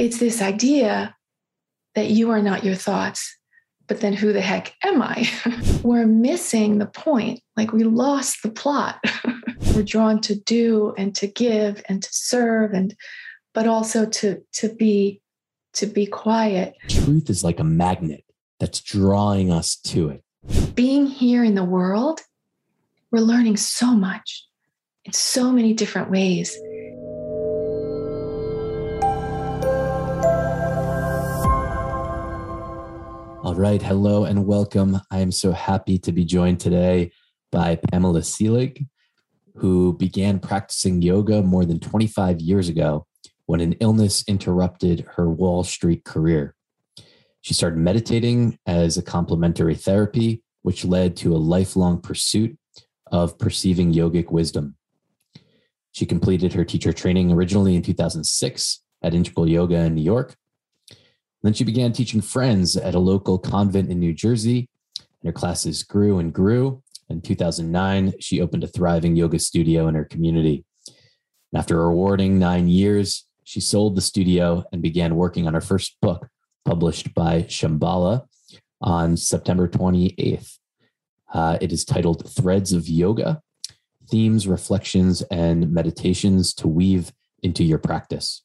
it's this idea that you are not your thoughts, but then who the heck am I? We're missing the point. Like we lost the plot. We're drawn to do and to give and to serve and but also to to be to be quiet. Truth is like a magnet that's drawing us to it. Being here in the world, we're learning so much in so many different ways. Right. Hello and welcome. I am so happy to be joined today by Pamela Selig, who began practicing yoga more than 25 years ago when an illness interrupted her Wall Street career. She started meditating as a complementary therapy, which led to a lifelong pursuit of perceiving yogic wisdom. She completed her teacher training originally in 2006 at Integral Yoga in New York then she began teaching friends at a local convent in New Jersey, and her classes grew and grew. In 2009, she opened a thriving yoga studio in her community. And after a rewarding nine years, she sold the studio and began working on her first book, published by Shambhala on September 28th. Uh, it is titled Threads of Yoga Themes, Reflections, and Meditations to Weave into Your Practice.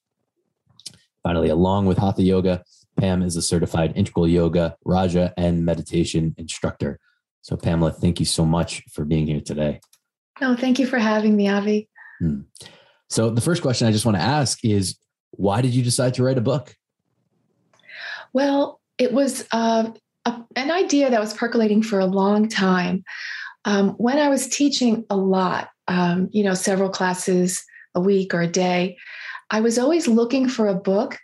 Finally, along with Hatha Yoga, Pam is a certified integral yoga, Raja, and meditation instructor. So, Pamela, thank you so much for being here today. No, thank you for having me, Avi. Hmm. So, the first question I just want to ask is why did you decide to write a book? Well, it was uh, a, an idea that was percolating for a long time. Um, when I was teaching a lot, um, you know, several classes a week or a day, I was always looking for a book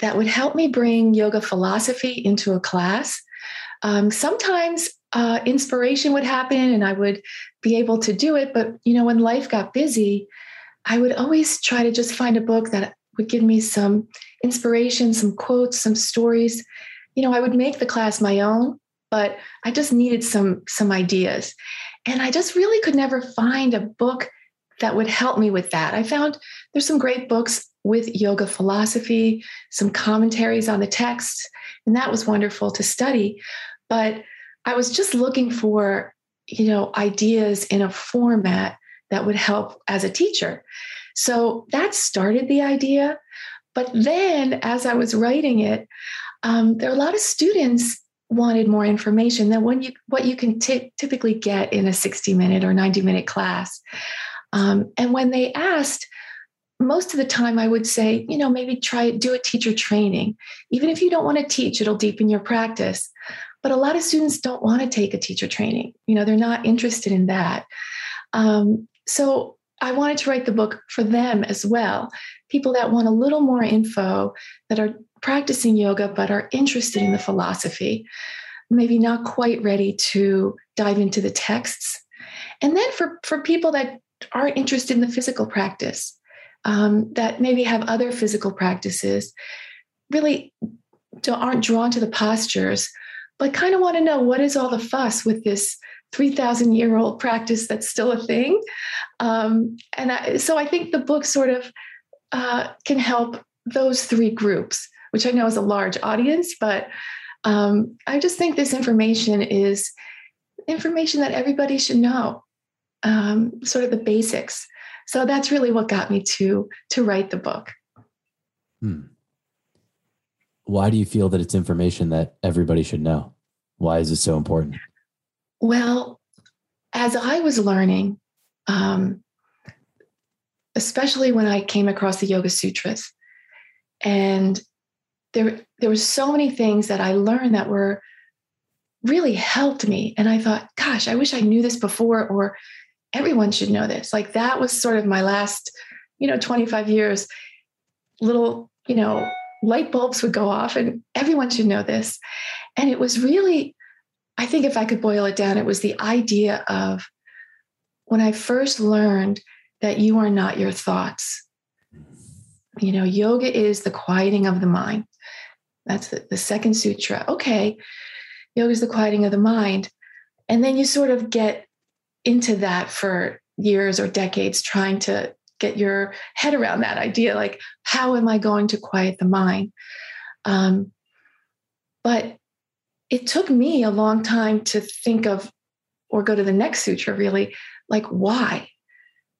that would help me bring yoga philosophy into a class. Um, sometimes uh, inspiration would happen and I would be able to do it. But, you know, when life got busy, I would always try to just find a book that would give me some inspiration, some quotes, some stories. You know, I would make the class my own, but I just needed some some ideas. And I just really could never find a book that would help me with that. I found there's some great books with yoga philosophy, some commentaries on the text, and that was wonderful to study. But I was just looking for, you know, ideas in a format that would help as a teacher. So that started the idea. But then as I was writing it, um, there are a lot of students wanted more information than when you what you can t- typically get in a 60 minute or 90 minute class. Um, and when they asked, most of the time I would say, you know, maybe try do a teacher training. Even if you don't want to teach, it'll deepen your practice. But a lot of students don't want to take a teacher training. You know, they're not interested in that. Um, so I wanted to write the book for them as well. People that want a little more info, that are practicing yoga but are interested in the philosophy, maybe not quite ready to dive into the texts. And then for, for people that aren't interested in the physical practice, um, that maybe have other physical practices, really aren't drawn to the postures, but kind of want to know what is all the fuss with this 3,000 year old practice that's still a thing. Um, and I, so I think the book sort of uh, can help those three groups, which I know is a large audience, but um, I just think this information is information that everybody should know um, sort of the basics. So that's really what got me to to write the book. Hmm. Why do you feel that it's information that everybody should know? Why is it so important? Well, as I was learning, um, especially when I came across the Yoga Sutras, and there there were so many things that I learned that were really helped me, and I thought, gosh, I wish I knew this before, or everyone should know this. Like that was sort of my last, you know, 25 years. Little, you know, light bulbs would go off and everyone should know this. And it was really, I think if I could boil it down, it was the idea of when I first learned that you are not your thoughts. You know, yoga is the quieting of the mind. That's the, the second sutra. Okay, yoga is the quieting of the mind. And then you sort of get into that for years or decades trying to get your head around that idea like how am i going to quiet the mind? Um, but it took me a long time to think of or go to the next sutra really like why?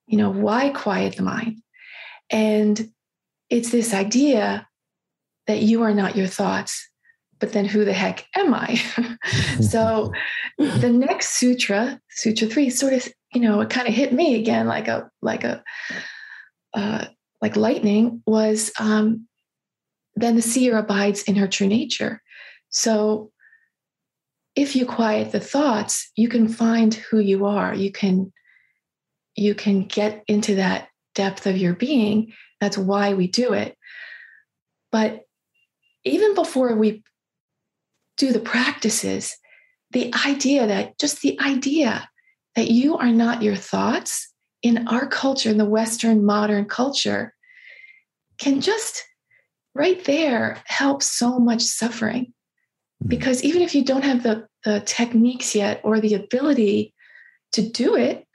You know why quiet the mind? And it's this idea that you are not your thoughts but then who the heck am i? So the next sutra sutra 3 sort of you know it kind of hit me again like a like a uh, like lightning was um, then the seer abides in her true nature. So if you quiet the thoughts you can find who you are. You can you can get into that depth of your being. That's why we do it. But even before we do the practices the idea that just the idea that you are not your thoughts in our culture in the western modern culture can just right there help so much suffering. Hmm. because even if you don't have the, the techniques yet or the ability to do it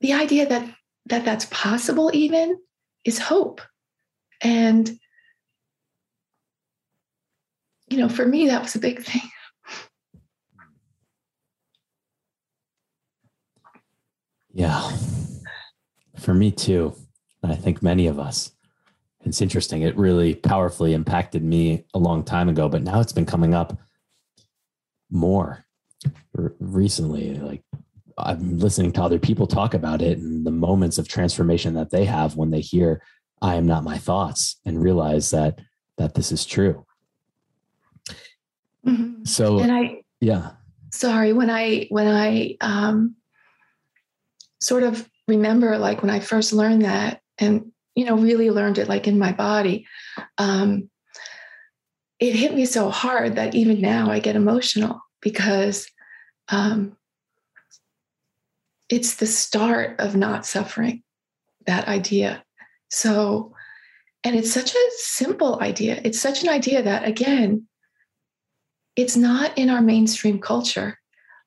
the idea that that that's possible even is hope. And you know for me that was a big thing yeah for me too i think many of us it's interesting. It really powerfully impacted me a long time ago, but now it's been coming up more recently. Like I'm listening to other people talk about it and the moments of transformation that they have when they hear I am not my thoughts and realize that that this is true. Mm-hmm. So and I yeah. Sorry, when I when I um sort of remember like when I first learned that and you know, really learned it like in my body. Um, it hit me so hard that even now I get emotional because um, it's the start of not suffering, that idea. So, and it's such a simple idea. It's such an idea that, again, it's not in our mainstream culture,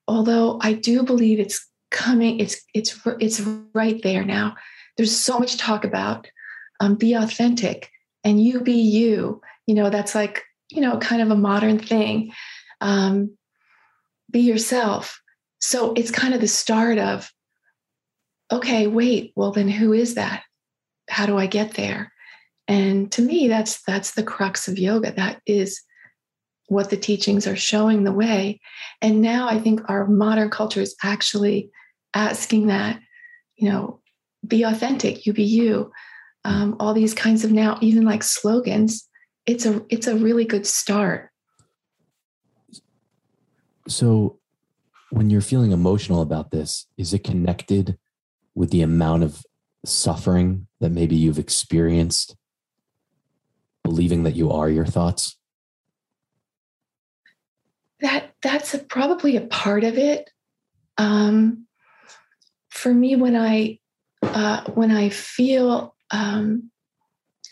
although I do believe it's coming, it's, it's, it's right there now. There's so much talk about um, be authentic and you be you. You know, that's like, you know, kind of a modern thing. Um, be yourself. So it's kind of the start of, okay, wait, well, then who is that? How do I get there? And to me, that's that's the crux of yoga. That is what the teachings are showing the way. And now I think our modern culture is actually asking that, you know, be authentic, you be you. Um, all these kinds of now even like slogans it's a it's a really good start. So when you're feeling emotional about this is it connected with the amount of suffering that maybe you've experienced? Believing that you are your thoughts that that's a, probably a part of it. Um, for me when i uh, when i feel um,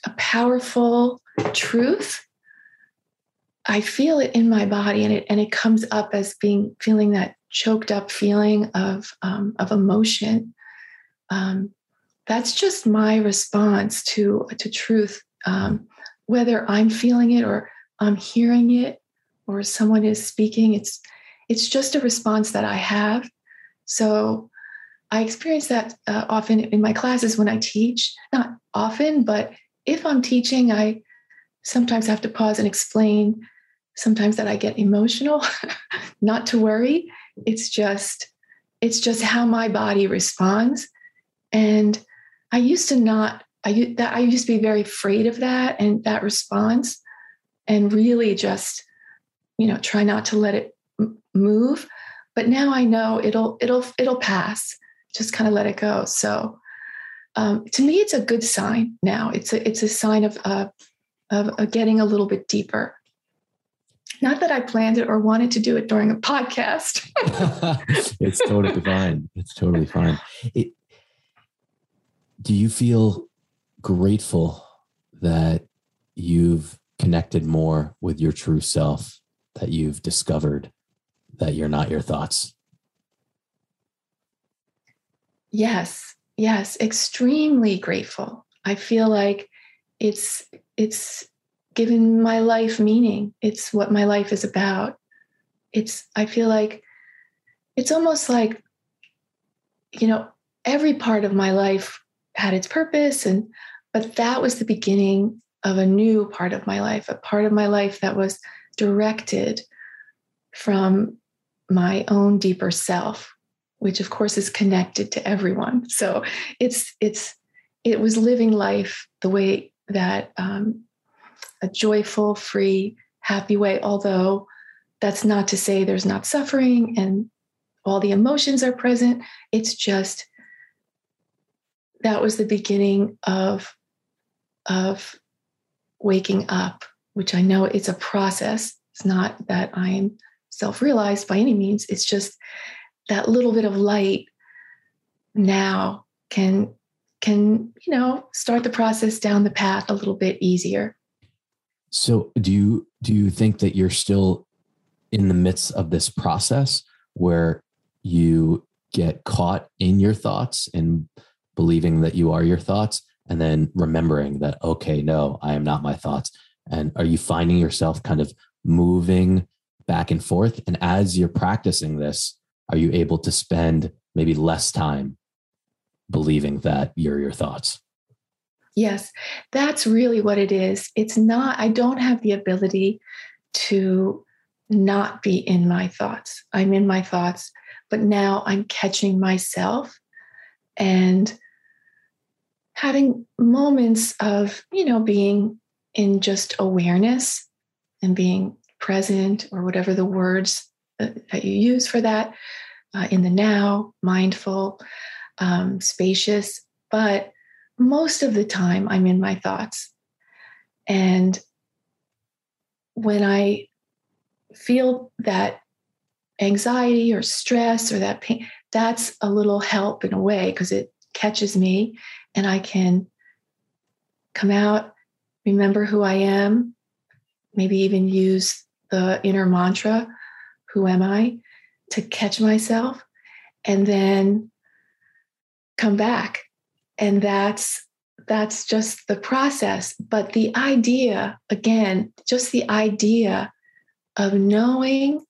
a powerful truth i feel it in my body and it and it comes up as being feeling that choked up feeling of um, of emotion. Um, that's just my response to to truth um, whether i'm feeling it or i'm hearing it or someone is speaking it's it's just a response that i have so I experience that uh, often in my classes when I teach. Not often, but if I'm teaching, I sometimes have to pause and explain. Sometimes that I get emotional. Not to worry. It's just it's just how my body responds. And I used to not. I that I used to be very afraid of that and that response, and really just you know try not to let it move. But now I know it'll it'll it'll pass just kind of let it go. So um, to me, it's a good sign now. It's a it's a sign of uh, of uh, getting a little bit deeper. Not that I planned it or wanted to do it during a podcast. it's totally fine. It's totally fine. It, do you feel grateful that you've connected more with your true self, that you've discovered that you're not your thoughts? Yes, yes, extremely grateful. I feel like it's it's given my life meaning. It's what my life is about. It's I feel like it's almost like you know, every part of my life had its purpose and but that was the beginning of a new part of my life, a part of my life that was directed from my own deeper self, which of course is connected to everyone. So it's it's it was living life the way that um, a joyful, free, happy way. Although that's not to say there's not suffering and all the emotions are present. It's just that was the beginning of of waking up, which I know it's a process. It's not that I'm self-realized by any means. It's just that little bit of light now can can you know start the process down the path a little bit easier so do you do you think that you're still in the midst of this process where you get caught in your thoughts and believing that you are your thoughts and then remembering that okay no i am not my thoughts and are you finding yourself kind of moving back and forth? And as you're practicing this are you able to spend maybe less time believing that you're your thoughts? Yes that's really what it is. It's not i don't have the ability to not be in my thoughts. I'm in my thoughts but now i'm catching myself and having moments of you know being in just awareness and being present or whatever the words that you use for that uh, in the now mindful um, spacious but most of the time i'm in my thoughts. And when i feel that anxiety or stress or that pain that's a little help in a way because it catches me and I can come out, remember who I am, maybe even use the inner mantra, who am I, to catch myself, and then come back. And that's that's just the process. But the idea, again, just the idea of knowing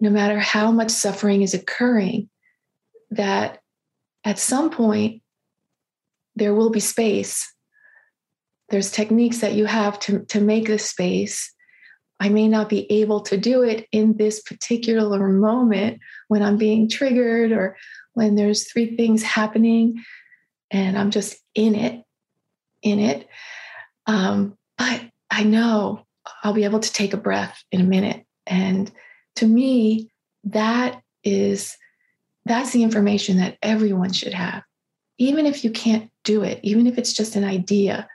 no matter how much suffering is occurring, that at some point there will be space. There's techniques that you have to, to make the space. I may not be able to do it in this particular moment when I'm being triggered or when there's three things happening and I'm just in it, in it. Um, but I know I'll be able to take a breath in a minute. And to me, that is that's the information that everyone should have even if you can't do it, even if it's just an idea,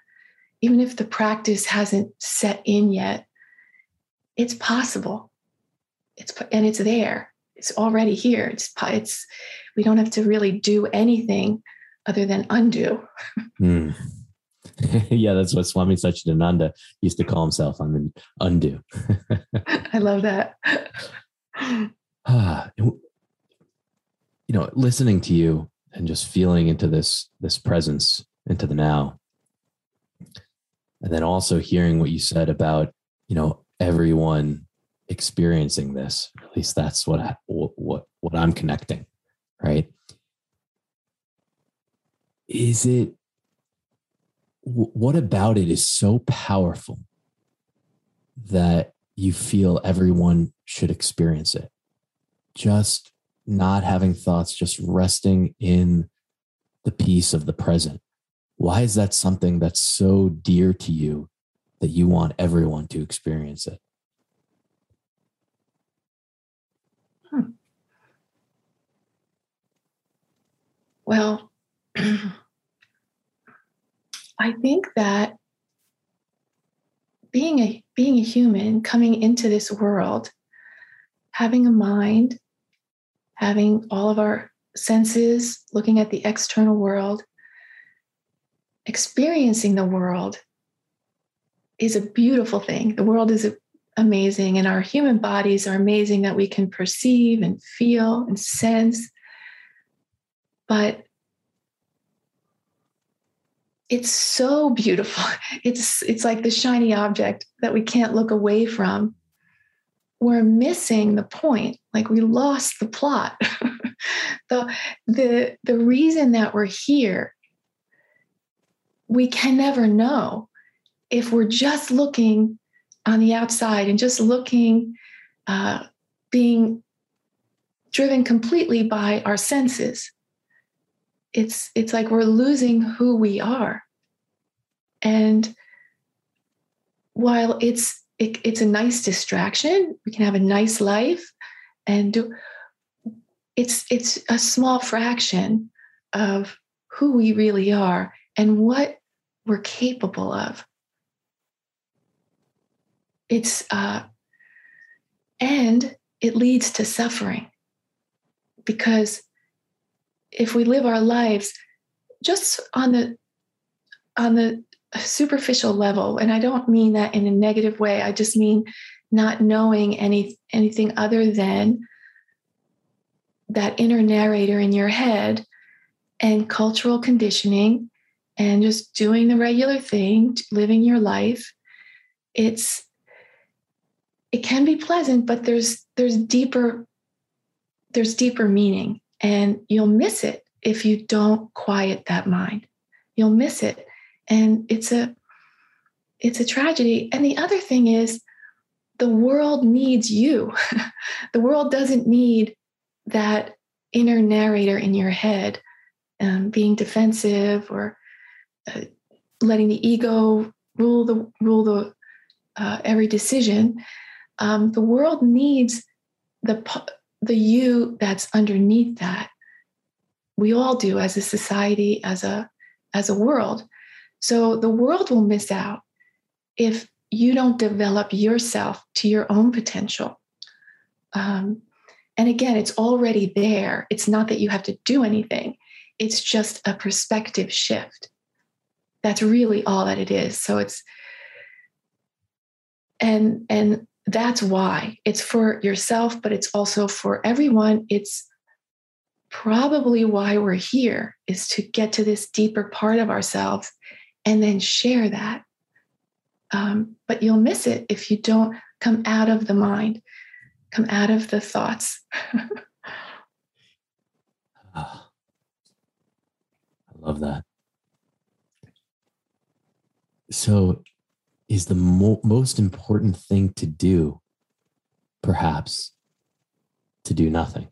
even if the practice hasn't set in yet, it's possible. It's and it's there. It's already here. It's it's we don't have to really do anything other than undo. Mm. yeah, that's what Swami Satchidananda used to call himself. I'm an undo. I love that. ah, you know, listening to you, and just feeling into this this presence into the now and then also hearing what you said about you know everyone experiencing this at least that's what I, what what i'm connecting right is it what about it is so powerful that you feel everyone should experience it just not having thoughts, just resting in the peace of the present. Why is that something that's so dear to you that you want everyone to experience it? Hmm. Well, I think that being a being a human coming into this world having a mind having all of our senses, looking at the external world, experiencing the world is a beautiful thing. The world is amazing, and our human bodies are amazing that we can perceive and feel and sense. But it's so beautiful. It's it's like the shiny object that we can't look away from. We're missing the point. Like we lost the plot. the the the reason that we're here we can never know if we're just looking on the outside and just looking uh, being driven completely by our senses. It's it's like we're losing who we are. And while it's it, it's a nice distraction we can have a nice life and do, it's it's a small fraction of who we really are and what we're capable of. It's uh and it leads to suffering. Because if we live our lives just on the on the superficial level and i don't mean that in a negative way i just mean not knowing any anything other than that inner narrator in your head and cultural conditioning and just doing the regular thing living your life it's it can be pleasant but there's there's deeper there's deeper meaning and you'll miss it if you don't quiet that mind. You'll miss it. And it's a it's a tragedy. And the other thing is the world needs you. the world doesn't need that inner narrator in your head um, being defensive or uh, letting the ego rule the rule the uh, every decision. Um, the world needs the the you that's underneath that. We all do as a society as a as a world. So the world will miss out if you don't develop yourself to your own potential. Um, and again it's already there. It's not that you have to do anything. It's just a perspective shift that's really all that it is so it's and and that's why it's for yourself, but it's also for everyone. It's probably why we're here is to get to this deeper part of ourselves and then share that. Um, but you'll miss it if you don't come out of the mind, come out of the thoughts. oh, I love that. So, is the mo- most important thing to do, perhaps, to do nothing?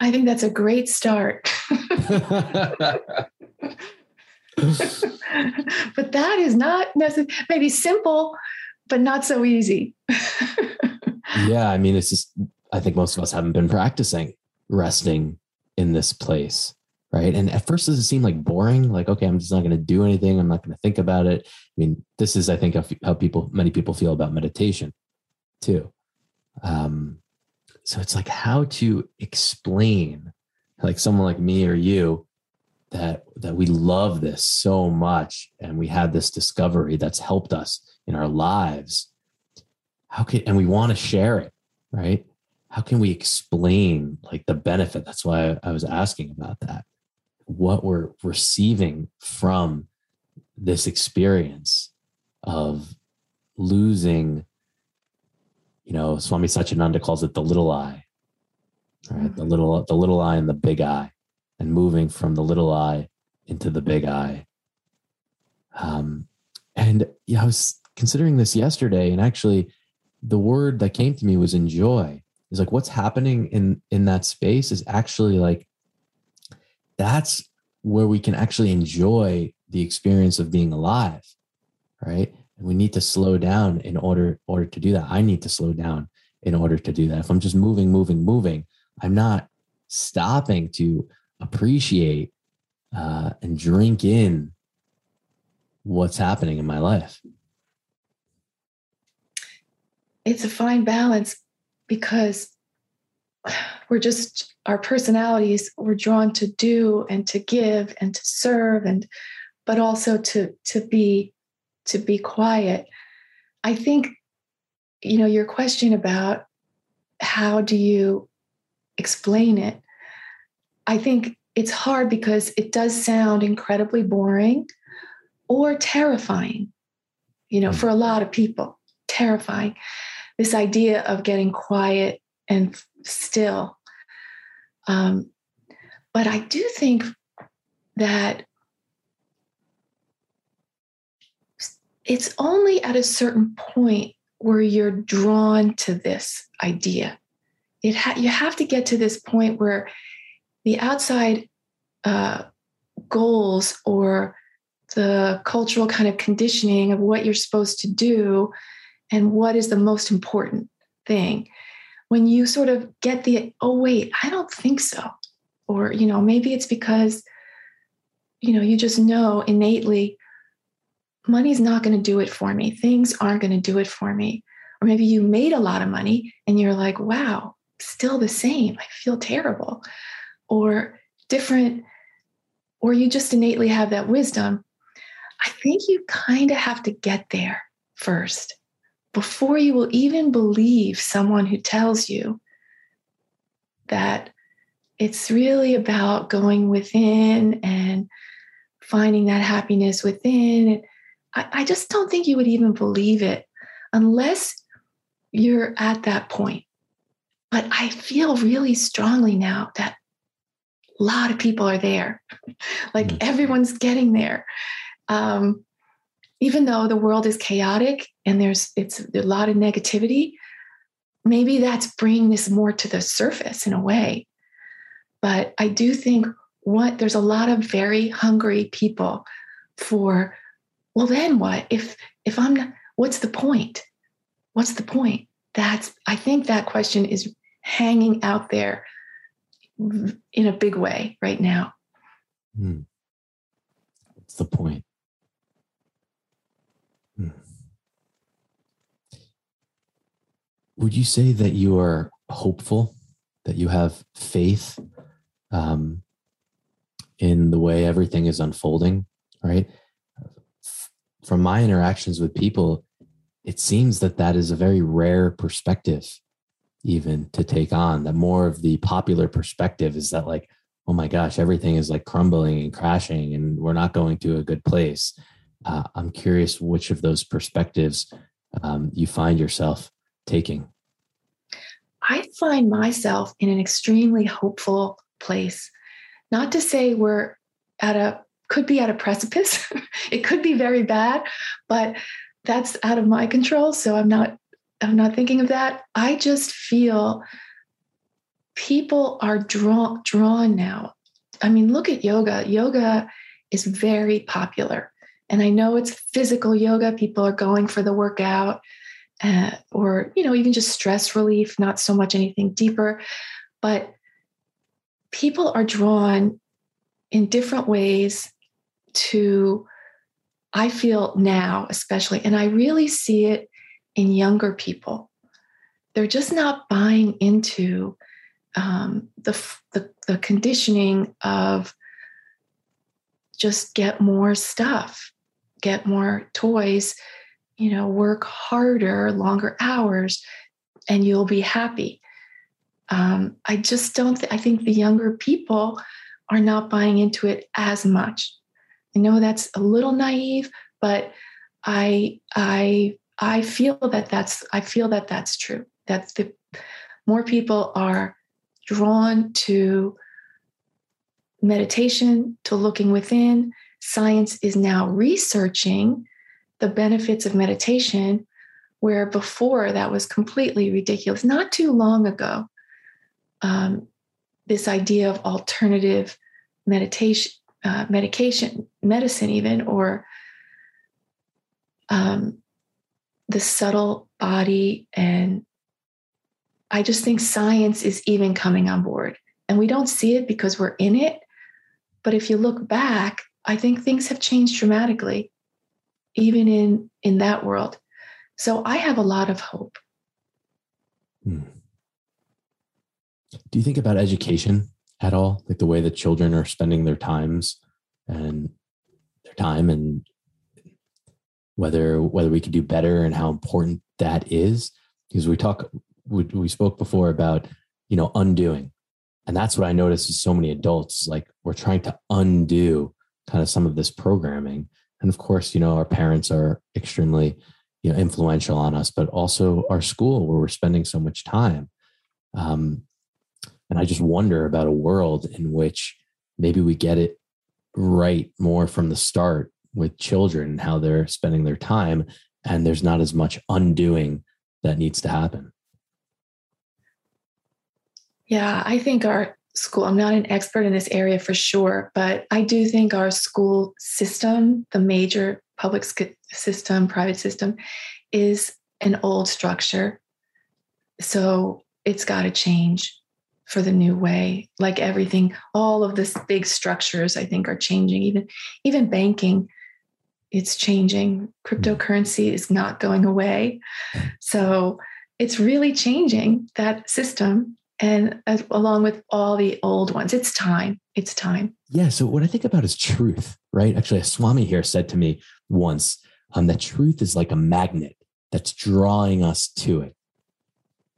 I think that's a great start. but that is not necessarily maybe simple, but not so easy. yeah, I mean, it's just I think most of us haven't been practicing resting in this place right? And at first, does it seem like boring? Like, okay, I'm just not going to do anything. I'm not going to think about it. I mean, this is, I think, how people, many people feel about meditation, too. Um, so it's like how to explain, like someone like me or you, that that we love this so much, and we had this discovery that's helped us in our lives. How can and we want to share it, right? How can we explain like the benefit? That's why I was asking about that what we're receiving from this experience of losing you know swami satchidananda calls it the little eye right? The little the little eye and the big eye and moving from the little eye into the big eye. Um and yeah i was considering this yesterday and actually the word that came to me was enjoy. Is like what's happening in in that space is actually like that's where we can actually enjoy the experience of being alive right? And we need to slow down in order order to do that. I need to slow down in order to do that. If i'm just moving moving moving i'm not stopping to appreciate uh, and drink in what's happening in my life. It's a fine balance because we're just our personalities we're drawn to do and to give and to serve and but also to to be to be quiet i think you know your question about how do you explain it i think it's hard because it does sound incredibly boring or terrifying, you know, for a mm. lot of people, terrifying. This idea of getting quiet and still. Um, but I do think that it's only at a certain point where you're drawn to this idea. It ha- you have to get to this point where the outside uh, goals or the cultural kind of conditioning of what you're supposed to do and what is the most important thing when you sort of get the oh wait i don't think so. Or you know maybe it's because you know you just know innately money's not going to do it for me. Things aren't going to do it for me. Or maybe you made a lot of money and you're like wow still the same. I feel terrible. Or different or you just innately have that wisdom. I think you kind of have to get there first before you will even believe someone who tells you that it's really about going within and finding that happiness within. I, I just don't think you would even believe it unless you're at that point. But I feel really strongly now that a lot of people are there. like mm-hmm. everyone's getting there. Um, even though the world is chaotic and there's it's a lot of negativity, maybe that's bringing this more to the surface in a way. But I do think what there's a lot of very hungry people for well then what? If if i'm not what's the point? What's the point? That's i think that question is hanging out there in a big way right now. Hmm. what's the point would you say that you are hopeful that you have faith um, in the way everything is unfolding right? From my interactions with people it seems that that is a very rare perspective even to take on that more of the popular perspective is that like oh my gosh everything is like crumbling and crashing and we're not going to a good place. Uh, i'm curious which of those perspectives um, you find yourself taking i find myself in an extremely hopeful place. Not to say we're at a could be at a precipice it could be very bad but that's out of my control so i'm not i'm not thinking of that. I just feel people are drawn drawn now. I mean look at yoga. Yoga is very popular and i know it's physical yoga. People are going for the workout uh, or you know even just stress relief not so much anything deeper but people are drawn in different ways to, I feel now, especially, and I really see it in younger people. They're just not buying into um, the, the, the conditioning of just get more stuff, get more toys, you know, work harder, longer hours, and you'll be happy. Um, I just don't. Th- I think the younger people are not buying into it as much. I know that's a little naive, but I I I feel that that's I feel that that's true. That the more people are drawn to meditation, to looking within. Science is now researching the benefits of meditation, where before that was completely ridiculous. Not too long ago, um, this idea of alternative meditation, uh, medication, medicine, even, or um, the subtle body. And I just think science is even coming on board. And we don't see it because we're in it. But if you look back, I think things have changed dramatically, even in, in that world. So I have a lot of hope. Hmm. Do you think about education at all? Like the way that children are spending their times and their time and whether whether we could do better and how important that is because we talk we, we spoke before about you know undoing and that's what I notice with so many adults. Like we're trying to undo kind of some of this programming. And of course, you know, our parents are extremely, you know, influential on us, but also our school where we're spending so much time. Um, and I just wonder about a world in which maybe we get it right more from the start with children how they're spending their time. And there's not as much undoing that needs to happen. Yeah, I think our school, I'm not an expert in this area for sure, but I do think our school system, the major public system, private system, is an old structure. So it's got to change for the new way. Like everything all of this big structures i think are changing. Even even banking it's changing. Cryptocurrency is not going away. So it's really changing that system and as, along with all the old ones. It's time. It's time. Yeah so what i think about is truth right? Actually a swami here said to me once um, that truth is like a magnet that's drawing us to it.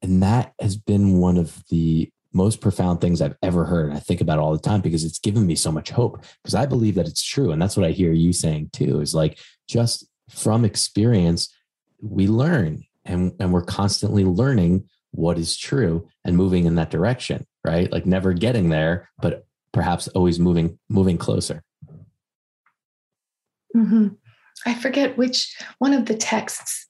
And that has been one of the most profound things I've ever heard. I think about it all the time because it's given me so much hope because I believe that it's true. And that's what I hear you saying too is like just from experience, we learn and, and we're constantly learning what is true and moving in that direction, right? Like never getting there, but perhaps always moving, moving closer. Mm-hmm. I forget which one of the texts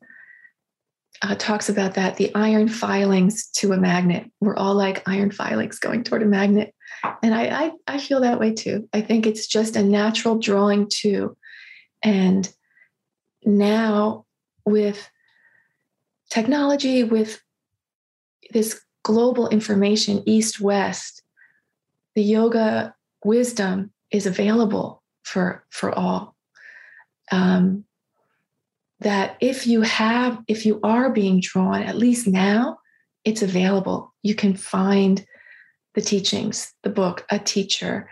uh, talks about that the iron filings to a magnet. We're all like iron filings going toward a magnet. And I, I, I feel that way too. I think it's just a natural drawing to. And now with technology, with this global information, east west, the yoga wisdom is available for for all. Um, that if you have, if you are being drawn, at least now, it's available. You can find the teachings, the book, a teacher.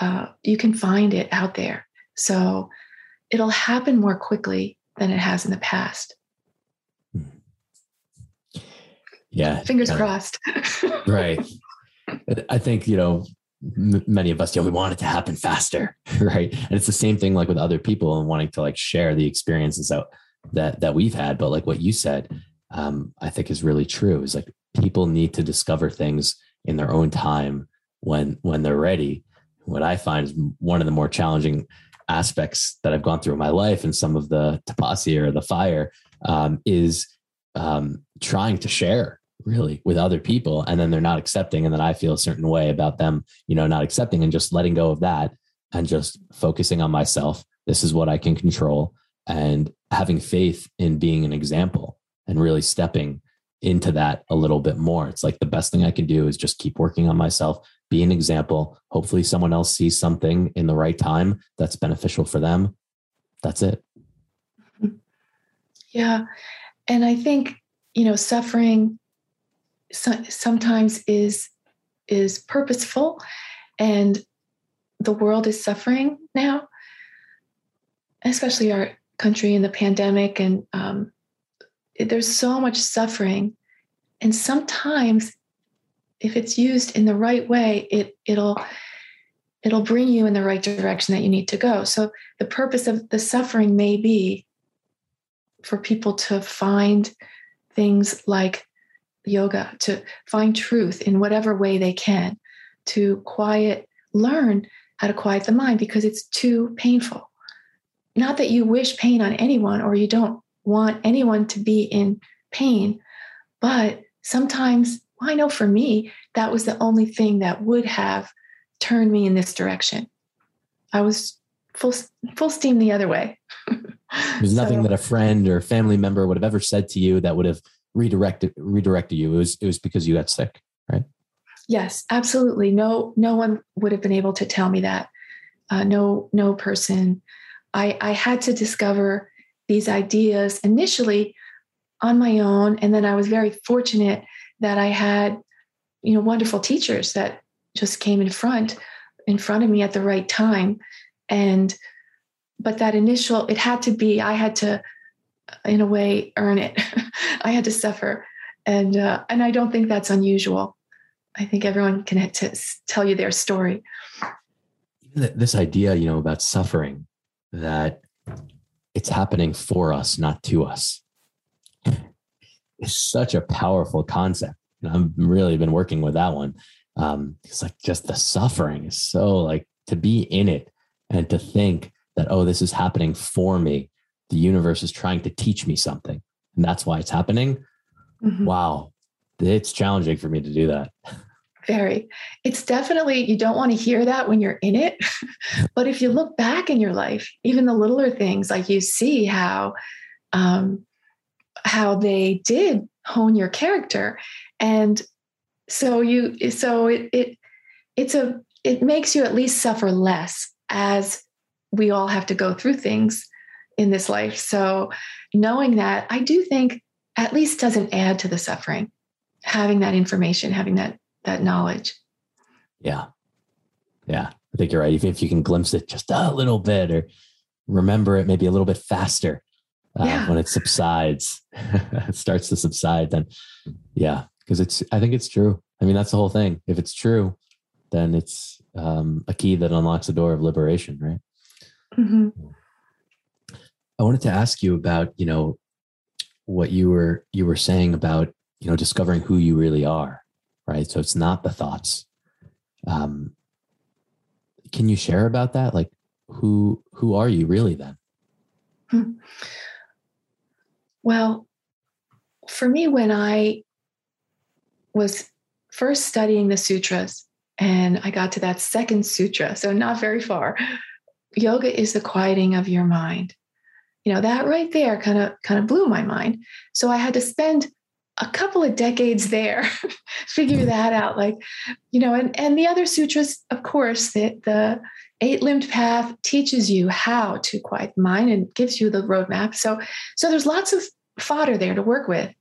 Uh, you can find it out there. So it'll happen more quickly than it has in the past. Yeah. Fingers uh, crossed. right. I think, you know, m- many of us, you know, we want it to happen faster. Right. And it's the same thing like with other people and wanting to like share the experiences out that that we've had but like what you said um, i think is really true is like people need to discover things in their own time when when they're ready what i find is one of the more challenging aspects that i've gone through in my life and some of the tapasya or the fire um, is um, trying to share really with other people and then they're not accepting and then i feel a certain way about them you know not accepting and just letting go of that and just focusing on myself this is what i can control and having faith in being an example and really stepping into that a little bit more. It's like the best thing I can do is just keep working on myself, be an example. Hopefully, someone else sees something in the right time that's beneficial for them. That's it. Yeah. And I think, you know, suffering so, sometimes is is purposeful and the world is suffering now especially our country in the pandemic and um, there's so much suffering. And sometimes if it's used in the right way it it'll it'll bring you in the right direction that you need to go. So the purpose of the suffering may be for people to find things like yoga to find truth in whatever way they can to quiet learn how to quiet the mind because it's too painful not that you wish pain on anyone or you don't want anyone to be in pain, but sometimes I know for me, that was the only thing that would have turned me in this direction. I was full full steam the other way. There's nothing that a friend or family member would have ever said to you that would have redirected redirected you. It was it was because you got sick, right? Yes, absolutely. No, no one would have been able to tell me that. Uh, no, no person I, I had to discover these ideas initially on my own. And then I was very fortunate that I had, you know, wonderful teachers that just came in front, in front of me at the right time. And, but that initial, it had to be, I had to, in a way, earn it. I had to suffer. And, uh, and I don't think that's unusual. I think everyone can t- tell you their story. This idea, you know, about suffering, that it's happening for us, not to us, is such a powerful concept. And I've really been working with that one. Um, it's like just the suffering is so like to be in it and to think that, oh, this is happening for me. The universe is trying to teach me something. And that's why it's happening. Mm-hmm. Wow. It's challenging for me to do that. Very. It's definitely, you don't want to hear that when you're in it. but if you look back in your life, even the littler things, like you see how, um, how they did hone your character. And so you, so it, it, it's a, it makes you at least suffer less as we all have to go through things in this life. So knowing that, I do think at least doesn't add to the suffering. Having that information, having that that knowledge. Yeah. Yeah. I think you're right. Even if you can glimpse it just a little bit or remember it maybe a little bit faster uh, yeah. when it subsides, it starts to subside, then yeah, because it's, I think it's true. I mean, that's the whole thing. If it's true, then it's um, a key that unlocks the door of liberation, right? Mm-hmm. I wanted to ask you about, you know, what you were you were saying about, you know, discovering who you really are right? So it's not the thoughts. Um, can you share about that? Like, who who are you really then? Hmm. Well, for me, when I was first studying the sutras, and I got to that second sutra, so not very far. Yoga is the quieting of your mind. You know that right there kind of kind of blew my mind. So I had to spend a couple of decades there figure that out like you know and and the other sutras of course that the eight limbed path teaches you how to quiet mind and gives you the roadmap. So so there's lots of fodder there to work with.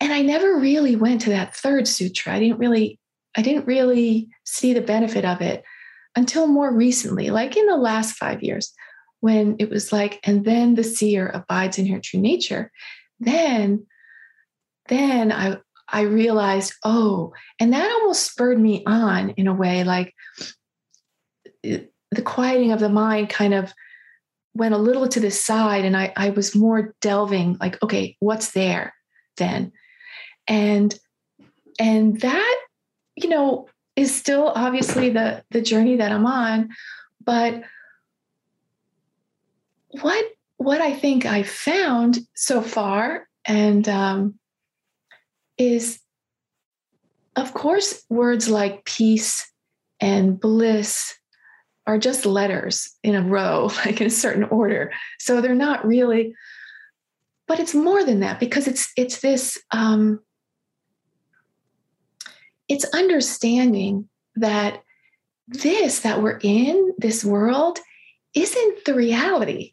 And i never really went to that third sutra. I didn't really i didn't really see the benefit of it until more recently like in the last five years when it was like and then the seer abides in her true nature. Then then I I realized, oh, and that almost spurred me on in a way, like eh, the quieting of the mind kind of went a little to the side and I, I was more delving like okay what's there then? And and that you know is still obviously the the journey that i'm on but what what i think i found so far and um, is, of course, words like peace and bliss are just letters in a row, like in a certain order. So they're not really, but it's more than that because it's it's this um, it's understanding that this that we're in this world isn't the reality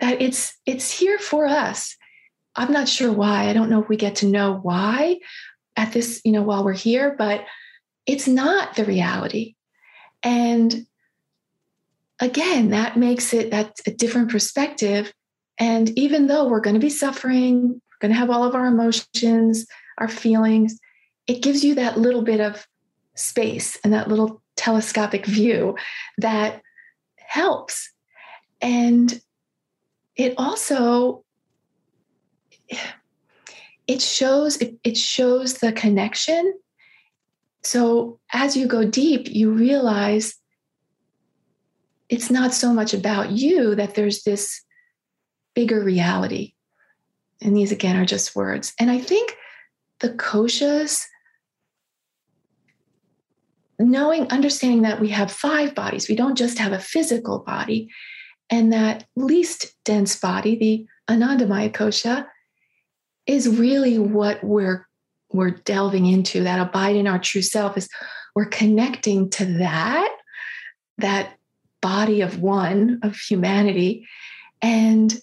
that it's it's here for us I'm not sure why. I don't know if we get to know why at this, you know, while we're here, but it's not the reality. And again, that makes it that's a different perspective. And even though we're going to be suffering, we're going to have all of our emotions, our feelings, it gives you that little bit of space and that little telescopic view that helps. And it also it shows it, it shows the connection. So as you go deep you realize it's not so much about you that there's this bigger reality. And these again are just words. And i think the koshas knowing understanding that we have five bodies we don't just have a physical body and that least dense body the anandamaya kosha is really what we're we're delving into. That abide in our true self is we're connecting to that that body of one of humanity. And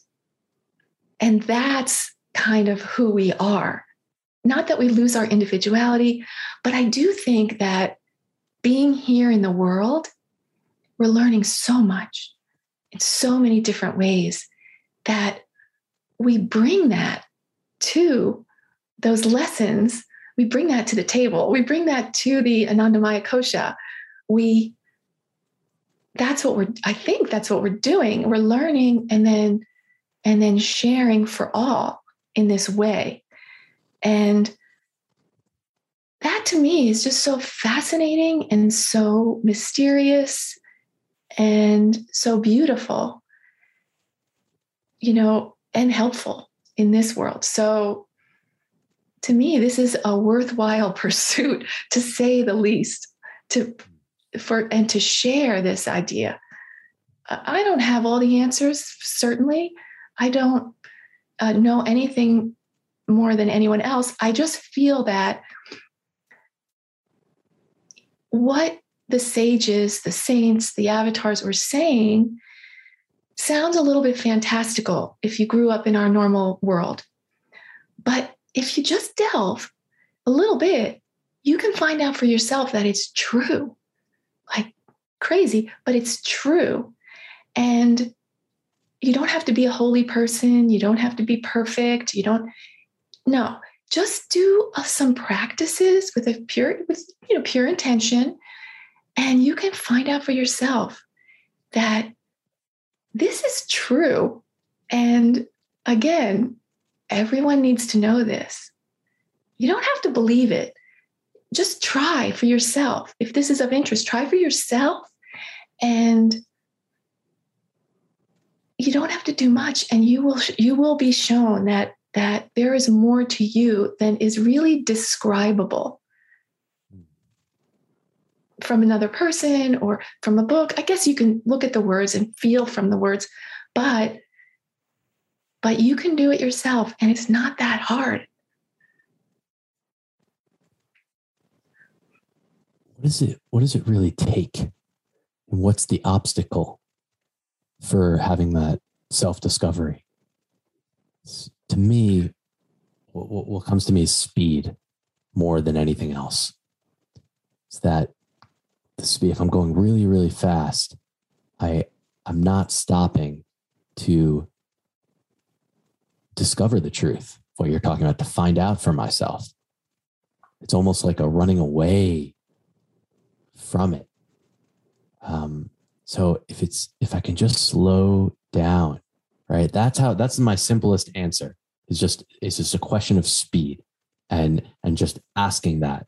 and that's kind of who we are. Not that we lose our individuality but i do think that being here in the world we're learning so much in so many different ways that we bring that to those lessons we bring that to the table. We bring that to the Anandamaya Kosha. We that's what we're I think that's what we're doing. We're learning and then and then sharing for all in this way. And that to me is just so fascinating and so mysterious and so beautiful, you know, and helpful in this world. So to me, this is a worthwhile pursuit to say the least, to for and to share this idea. I don't have all the answers, certainly. I don't uh, know anything more than anyone else. I just feel that what the sages, the saints, the avatars were saying sounds a little bit fantastical if you grew up in our normal world. But if you just delve a little bit, you can find out for yourself that it's true. Like crazy, but it's true. And you don't have to be a holy person. You don't have to be perfect. You don't, no, just do uh, some practices with a pure, with, you know, pure intention. And you can find out for yourself that this is true. And again, everyone needs to know this. You don't have to believe it. Just try for yourself. If this is of interest, try for yourself. And you don't have to do much and you will you will be shown that that there is more to you than is really describable from another person or from a book. I guess you can look at the words and feel from the words but but you can do it yourself and it's not that hard. What is it what does it really take? And what's the obstacle for having that self-discovery? To me what, what comes to me is speed more than anything else. It's that speed if i'm going really really fast i i'm not stopping to discover the truth what you're talking about to find out for myself. It's almost like a running away from it. Um, so if it's if i can just slow down right? That's how that's my simplest answer. It's just it's just a question of speed and and just asking that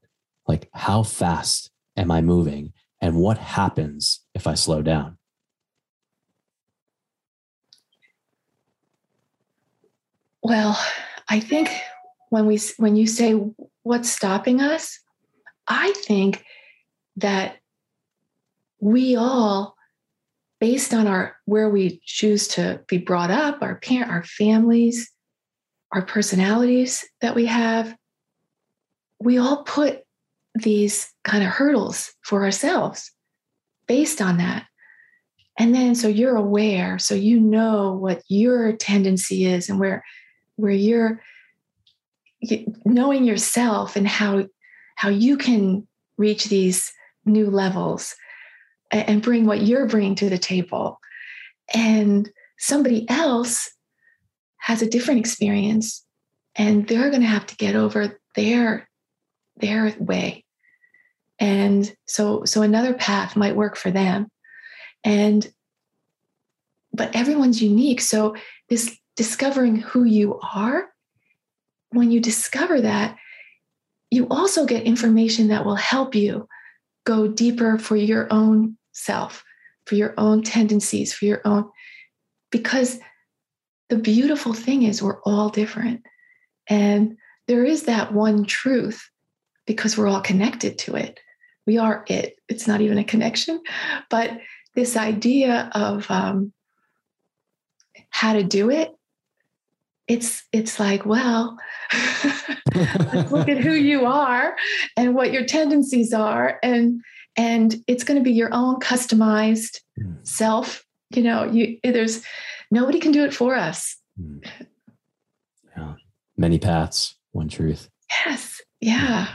like how fast am i moving and what happens if i slow down? Well, I think when we when you say what's stopping us, I think that we all based on our where we choose to be brought up, our parent, our families, our personalities that we have, we all put these kind of hurdles for ourselves based on that. And then so you're aware, so you know what your tendency is and where where you're knowing yourself and how how you can reach these new levels and bring what you're bringing to the table and somebody else has a different experience and they're going to have to get over their their way and so so another path might work for them and but everyone's unique so this discovering who you are, when you discover that, you also get information that will help you go deeper for your own self, for your own tendencies, for your own. Because the beautiful thing is, we're all different. And there is that one truth because we're all connected to it. We are it. It's not even a connection, but this idea of um, how to do it it's it's like well let's look at who you are and what your tendencies are and and it's going to be your own customized mm. self. You know you there's nobody can do it for us. Mm. yeah. Many paths one truth. Yes. Yeah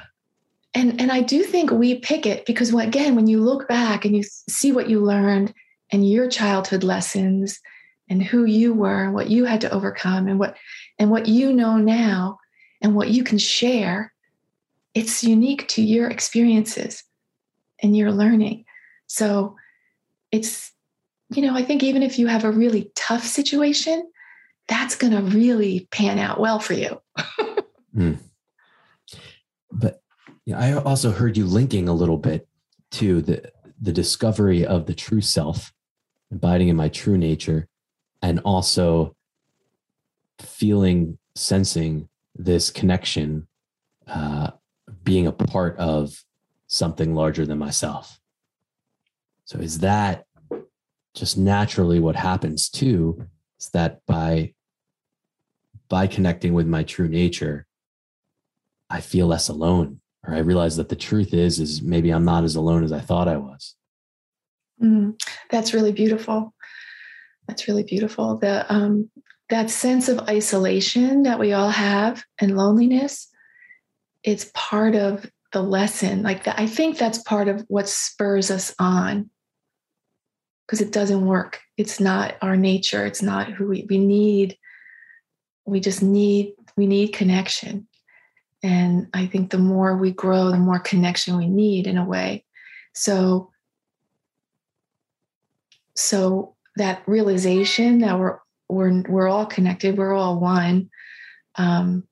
and and i do think we pick it because again when you look back and you see what you learned and your childhood lessons and who you were and what you had to overcome and what and what you know now and what you can share it's unique to your experiences and your learning. So it's, you know, I think even if you have a really tough situation, that's going to really pan out well for you. mm. But yeah, I also heard you linking a little bit to the the discovery of the true self, abiding in my true nature, and also feeling, sensing this connection, uh, being a part of something larger than myself. So, is that just naturally what happens too? Is that by by connecting with my true nature, I feel less alone, or I realize that the truth is is maybe I'm not as alone as I thought I was. Mm, that's really beautiful. That's really beautiful. The um, that sense of isolation that we all have and loneliness, it's part of the lesson. Like that, I think that's part of what spurs us on because it doesn't work. It's not our nature. It's not who we, we need. We just need, we need connection. And I think the more we grow, the more connection we need in a way. So, so that realization that we're we're we're all connected, we're all one. Um,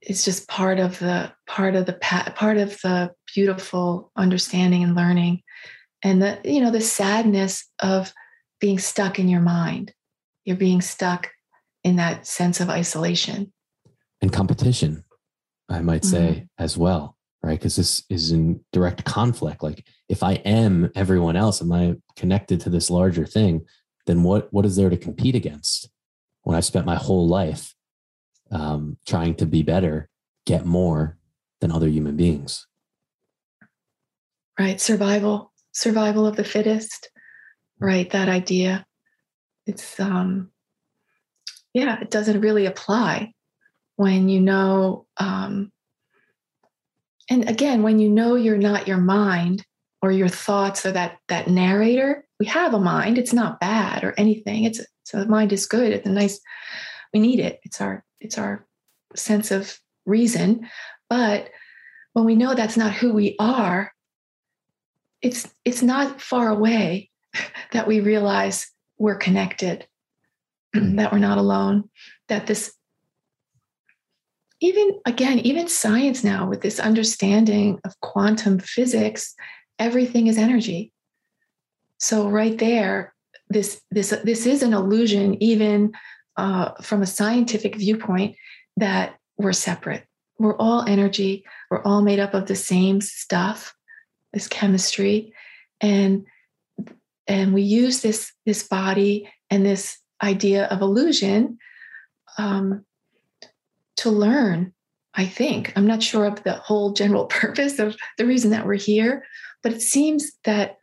it's just part of the part of the part of the beautiful understanding and learning and the you know the sadness of being stuck in your mind you're being stuck in that sense of isolation and competition i might say mm-hmm. as well right because this is in direct conflict like if i am everyone else am i connected to this larger thing then what what is there to compete against when i've spent my whole life um, trying to be better, get more than other human beings. Right. Survival, survival of the fittest. Right. That idea. It's, um, yeah, it doesn't really apply when you know, um, and again, when you know you're not your mind or your thoughts or that that narrator, we have a mind. It's not bad or anything. It's so the mind is good. It's a nice. We need it. It's our it's our sense of reason but when we know that's not who we are it's it's not far away that we realize we're connected. that we're not alone that this even again even science now with this understanding of quantum physics everything is energy so right there this this this is an illusion even uh, from a scientific viewpoint that we're separate. We're all energy. We're all made up of the same stuff, this chemistry, and and we use this this body and this idea of illusion um, to learn. I think I'm not sure of the whole general purpose of the reason that we're here, but it seems that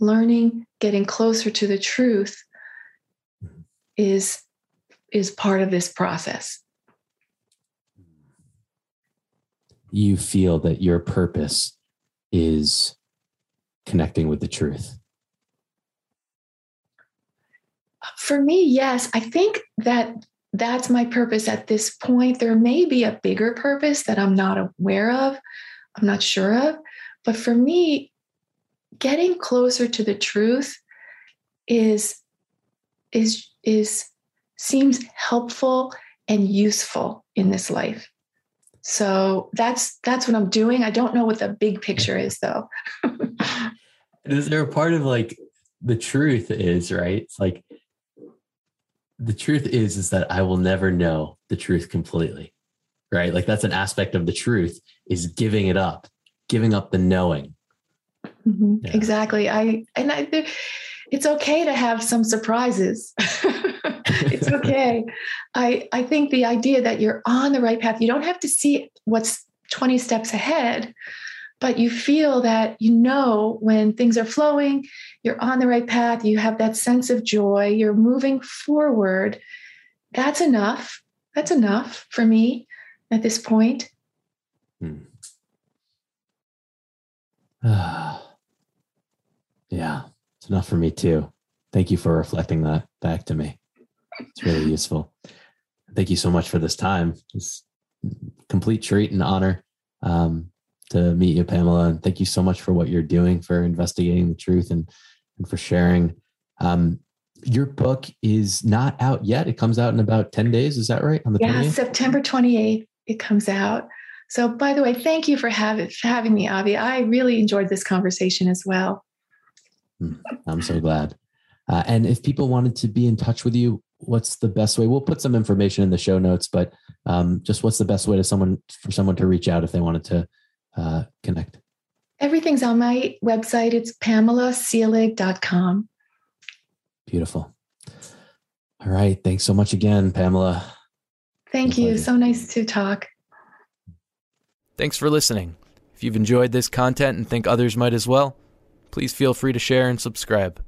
learning, getting closer to the truth, is is part of this process. You feel that your purpose is connecting with the truth. For me, yes. I think that that's my purpose at this point. There may be a bigger purpose that I'm not aware of, I'm not sure of. But for me, getting closer to the truth is is is seems helpful and useful in this life. So that's that's what I'm doing. I don't know what the big picture is though. is there a part of like the truth is, right? It's like the truth is is that I will never know the truth completely. Right? Like that's an aspect of the truth is giving it up, giving up the knowing. Mm-hmm. Yeah. Exactly. I and I it's okay to have some surprises. it's okay. I, I think the idea that you're on the right path, you don't have to see what's 20 steps ahead, but you feel that you know when things are flowing, you're on the right path, you have that sense of joy, you're moving forward. That's enough. That's enough for me at this point. Hmm. yeah, it's enough for me too. Thank you for reflecting that back to me. It's really useful. Thank you so much for this time. It's complete treat and honor um, to meet you, Pamela. And thank you so much for what you're doing for investigating the truth and, and for sharing. Um, your book is not out yet. It comes out in about 10 days. Is that right? On the yeah, 28th? September 28th, it comes out. So, by the way, thank you for, have, for having me, Avi. I really enjoyed this conversation as well. Hmm, I'm so glad. Uh, and if people wanted to be in touch with you, what's the best way? We'll put some information in the show notes, but um, just what's the best way to someone for someone to reach out if they wanted to uh, connect? Everything's on my website. It's pamelasielig.com. Beautiful. All right. Thanks so much again, Pamela. Thank you. So nice to talk. Thanks for listening. If you've enjoyed this content and think others might as well, please feel free to share and subscribe.